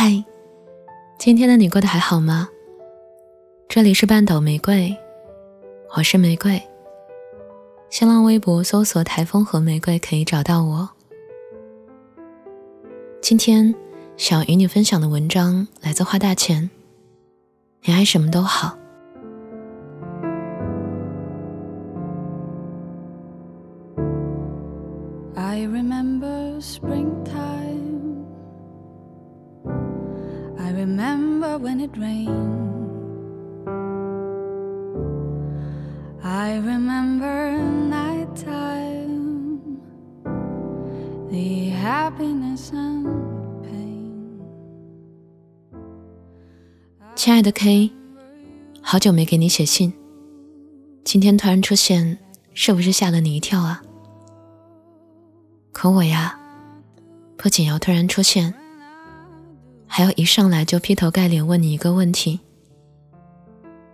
嗨，今天的你过得还好吗？这里是半岛玫瑰，我是玫瑰。新浪微博搜索“台风和玫瑰”可以找到我。今天想与你分享的文章来自花大钱。你爱什么都好。亲爱的 K，好久没给你写信，今天突然出现，是不是吓了你一跳啊？可我呀，不仅要突然出现，还要一上来就劈头盖脸问你一个问题：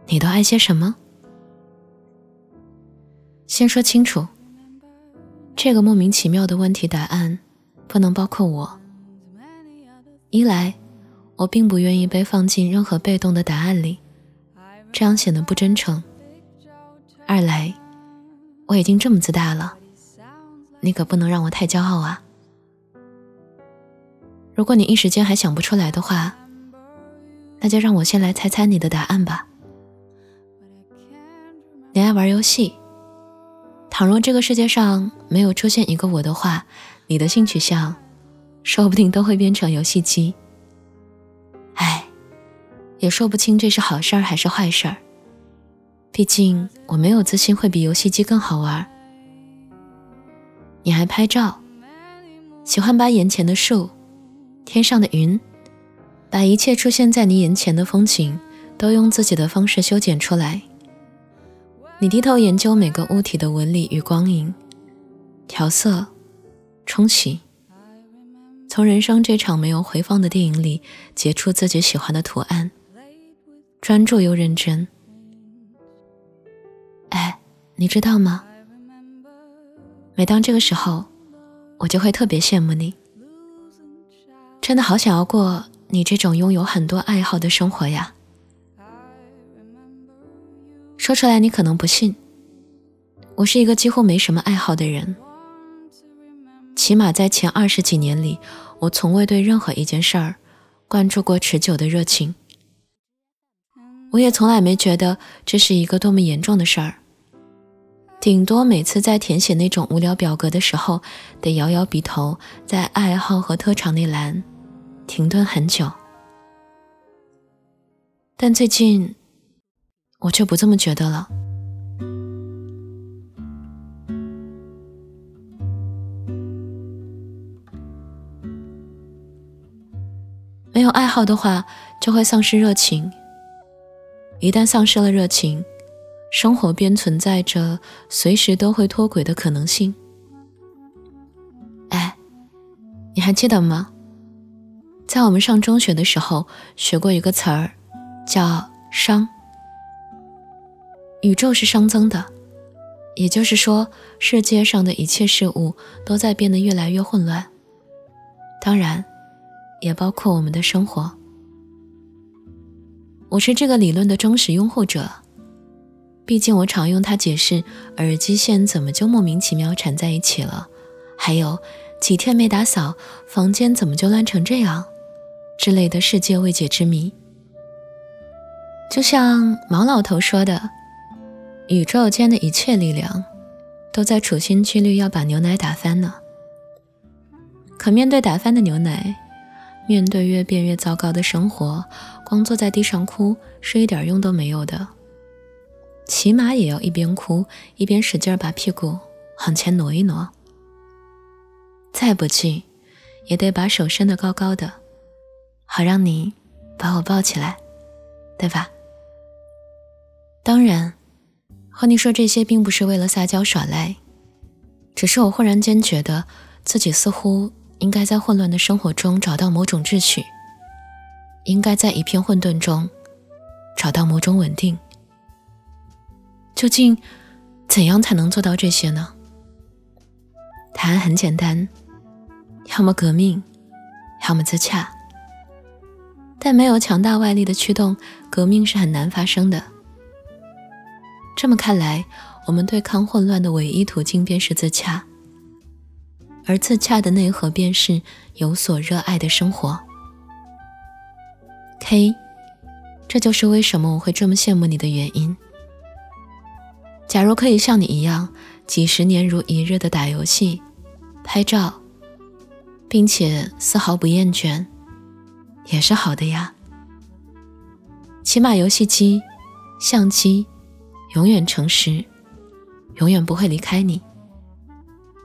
你都爱些什么？先说清楚，这个莫名其妙的问题答案不能包括我。一来，我并不愿意被放进任何被动的答案里，这样显得不真诚；二来，我已经这么自大了，你可不能让我太骄傲啊！如果你一时间还想不出来的话，那就让我先来猜猜你的答案吧。你爱玩游戏。倘若这个世界上没有出现一个我的话，你的性取向说不定都会变成游戏机。唉，也说不清这是好事儿还是坏事儿。毕竟我没有自信会比游戏机更好玩。你还拍照，喜欢把眼前的树、天上的云，把一切出现在你眼前的风景，都用自己的方式修剪出来。你低头研究每个物体的纹理与光影，调色、冲洗，从人生这场没有回放的电影里截出自己喜欢的图案，专注又认真。哎，你知道吗？每当这个时候，我就会特别羡慕你，真的好想要过你这种拥有很多爱好的生活呀。说出来你可能不信，我是一个几乎没什么爱好的人。起码在前二十几年里，我从未对任何一件事儿关注过持久的热情。我也从来没觉得这是一个多么严重的事儿。顶多每次在填写那种无聊表格的时候，得摇摇笔头，在爱好和特长那栏停顿很久。但最近。我却不这么觉得了。没有爱好的话，就会丧失热情。一旦丧失了热情，生活便存在着随时都会脱轨的可能性。哎，你还记得吗？在我们上中学的时候，学过一个词儿，叫“熵”。宇宙是熵增的，也就是说，世界上的一切事物都在变得越来越混乱。当然，也包括我们的生活。我是这个理论的忠实拥护者，毕竟我常用它解释耳机线怎么就莫名其妙缠在一起了，还有几天没打扫，房间怎么就乱成这样之类的世界未解之谜。就像毛老头说的。宇宙间的一切力量，都在处心积虑要把牛奶打翻呢。可面对打翻的牛奶，面对越变越糟糕的生活，光坐在地上哭是一点用都没有的。起码也要一边哭一边使劲把屁股往前挪一挪。再不济，也得把手伸得高高的，好让你把我抱起来，对吧？当然。和你说这些，并不是为了撒娇耍赖，只是我忽然间觉得自己似乎应该在混乱的生活中找到某种秩序，应该在一片混沌中找到某种稳定。究竟怎样才能做到这些呢？答案很简单：要么革命，要么自洽。但没有强大外力的驱动，革命是很难发生的。这么看来，我们对抗混乱的唯一途径便是自洽，而自洽的内核便是有所热爱的生活。K，这就是为什么我会这么羡慕你的原因。假如可以像你一样，几十年如一日的打游戏、拍照，并且丝毫不厌倦。也是好的呀，起码游戏机、相机永远诚实，永远不会离开你。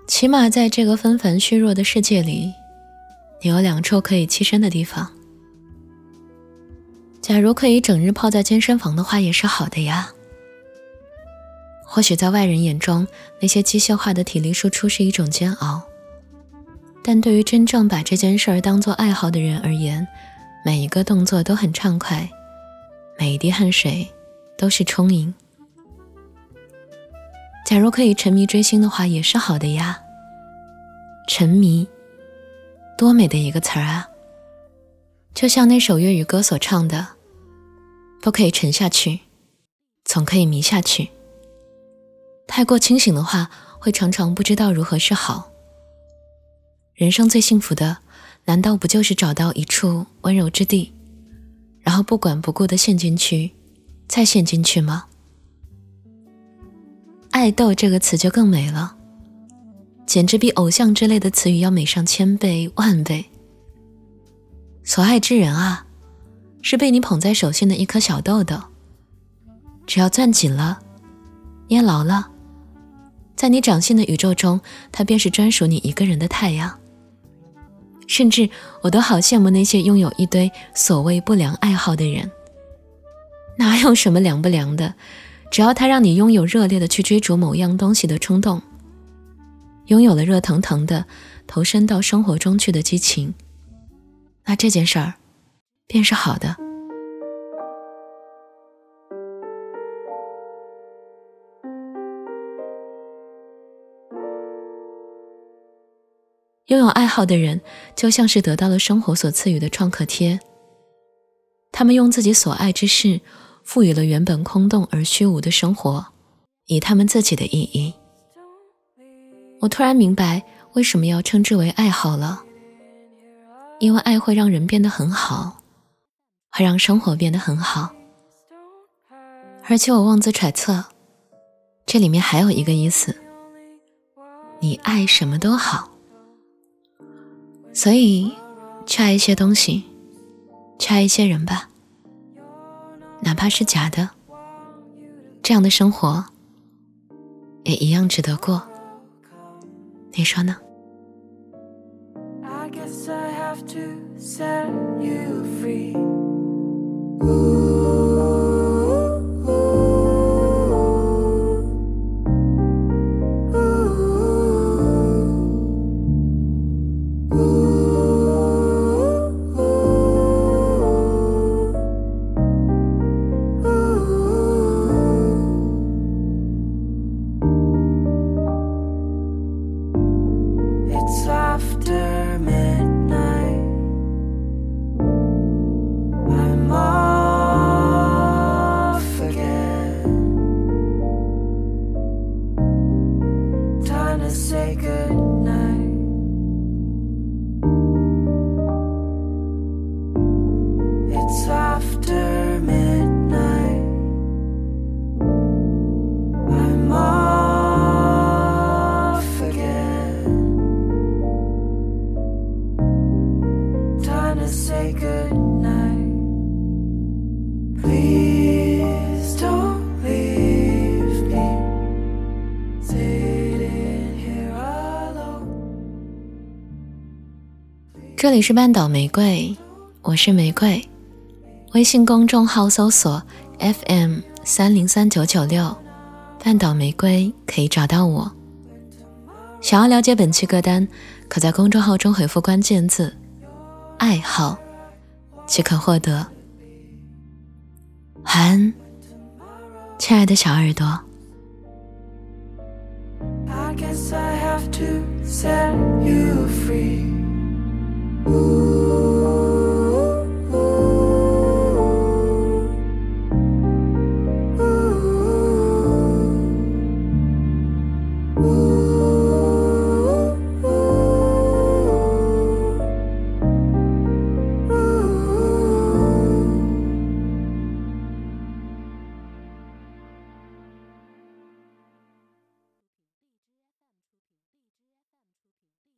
起码在这个纷繁虚弱的世界里，你有两处可以栖身的地方。假如可以整日泡在健身房的话，也是好的呀。或许在外人眼中，那些机械化的体力输出是一种煎熬，但对于真正把这件事儿当做爱好的人而言，每一个动作都很畅快，每一滴汗水都是充盈。假如可以沉迷追星的话，也是好的呀。沉迷，多美的一个词儿啊！就像那首粤语歌所唱的：“不可以沉下去，总可以迷下去。”太过清醒的话，会常常不知道如何是好。人生最幸福的。难道不就是找到一处温柔之地，然后不管不顾的陷进去，再陷进去吗？爱豆这个词就更美了，简直比偶像之类的词语要美上千倍万倍。所爱之人啊，是被你捧在手心的一颗小豆豆，只要攥紧了，捏牢了，在你掌心的宇宙中，它便是专属你一个人的太阳。甚至我都好羡慕那些拥有一堆所谓不良爱好的人。哪有什么凉不凉的？只要他让你拥有热烈的去追逐某样东西的冲动，拥有了热腾腾的投身到生活中去的激情，那这件事儿便是好的。拥有爱好的人，就像是得到了生活所赐予的创可贴。他们用自己所爱之事，赋予了原本空洞而虚无的生活，以他们自己的意义。我突然明白为什么要称之为爱好了，因为爱会让人变得很好，会让生活变得很好。而且我妄自揣测，这里面还有一个意思：你爱什么都好。所以，去爱一些东西，去爱一些人吧，哪怕是假的，这样的生活也一样值得过。你说呢？这里是半岛玫瑰，我是玫瑰。微信公众号搜索 FM 三零三九九六，半岛玫瑰可以找到我。想要了解本期歌单，可在公众号中回复关键字“爱好”即可获得。晚安，亲爱的小耳朵。Ooh.